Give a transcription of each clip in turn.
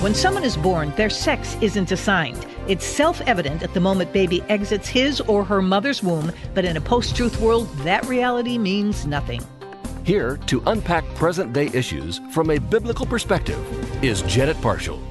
When someone is born, their sex isn't assigned. It's self evident at the moment baby exits his or her mother's womb, but in a post truth world, that reality means nothing. Here to unpack present day issues from a biblical perspective is Janet Parshall.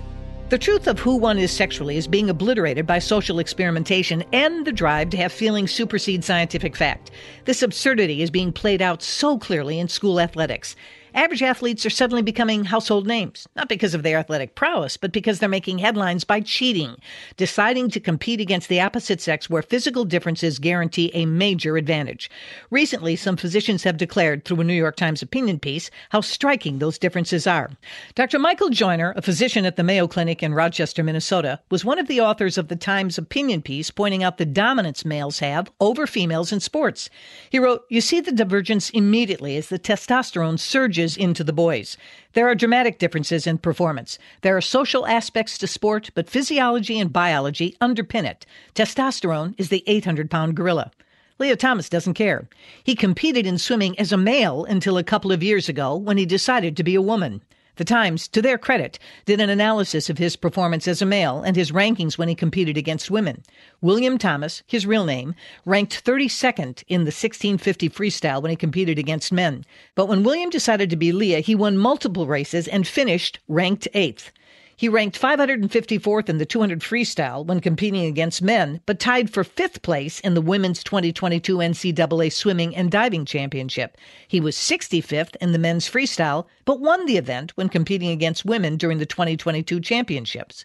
The truth of who one is sexually is being obliterated by social experimentation and the drive to have feelings supersede scientific fact. This absurdity is being played out so clearly in school athletics. Average athletes are suddenly becoming household names, not because of their athletic prowess, but because they're making headlines by cheating, deciding to compete against the opposite sex where physical differences guarantee a major advantage. Recently, some physicians have declared through a New York Times opinion piece how striking those differences are. Dr. Michael Joyner, a physician at the Mayo Clinic in Rochester, Minnesota, was one of the authors of the Times opinion piece pointing out the dominance males have over females in sports. He wrote, You see the divergence immediately as the testosterone surges surges into the boys. There are dramatic differences in performance. There are social aspects to sport, but physiology and biology underpin it. Testosterone is the 800 pound gorilla. Leah Thomas doesn't care. He competed in swimming as a male until a couple of years ago when he decided to be a woman. The Times, to their credit, did an analysis of his performance as a male and his rankings when he competed against women. William Thomas, his real name, ranked 32nd in the 1650 freestyle when he competed against men. But when William decided to be Leah, he won multiple races and finished ranked 8th. He ranked 554th in the 200 freestyle when competing against men, but tied for fifth place in the women's 2022 NCAA Swimming and Diving Championship. He was 65th in the men's freestyle, but won the event when competing against women during the 2022 championships.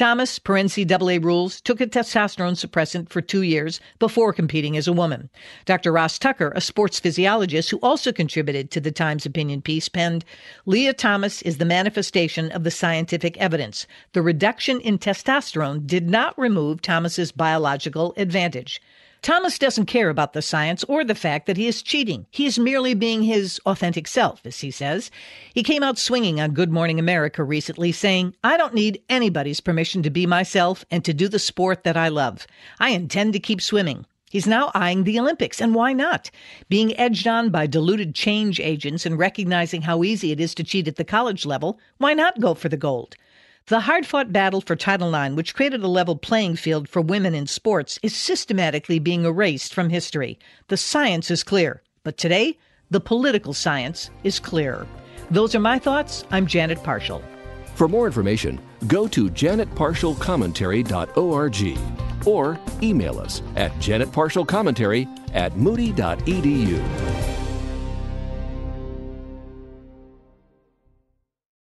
Thomas, per NCAA rules, took a testosterone suppressant for two years before competing as a woman. Dr. Ross Tucker, a sports physiologist who also contributed to the Times opinion piece, penned Leah Thomas is the manifestation of the scientific evidence. The reduction in testosterone did not remove Thomas's biological advantage. Thomas doesn't care about the science or the fact that he is cheating. He is merely being his authentic self, as he says. He came out swinging on Good Morning America recently, saying, I don't need anybody's permission to be myself and to do the sport that I love. I intend to keep swimming. He's now eyeing the Olympics, and why not? Being edged on by diluted change agents and recognizing how easy it is to cheat at the college level, why not go for the gold? The hard fought battle for Title IX, which created a level playing field for women in sports, is systematically being erased from history. The science is clear, but today, the political science is clearer. Those are my thoughts. I'm Janet Parshall. For more information, go to janetparshallcommentary.org or email us at janetparshallcommentary at moody.edu.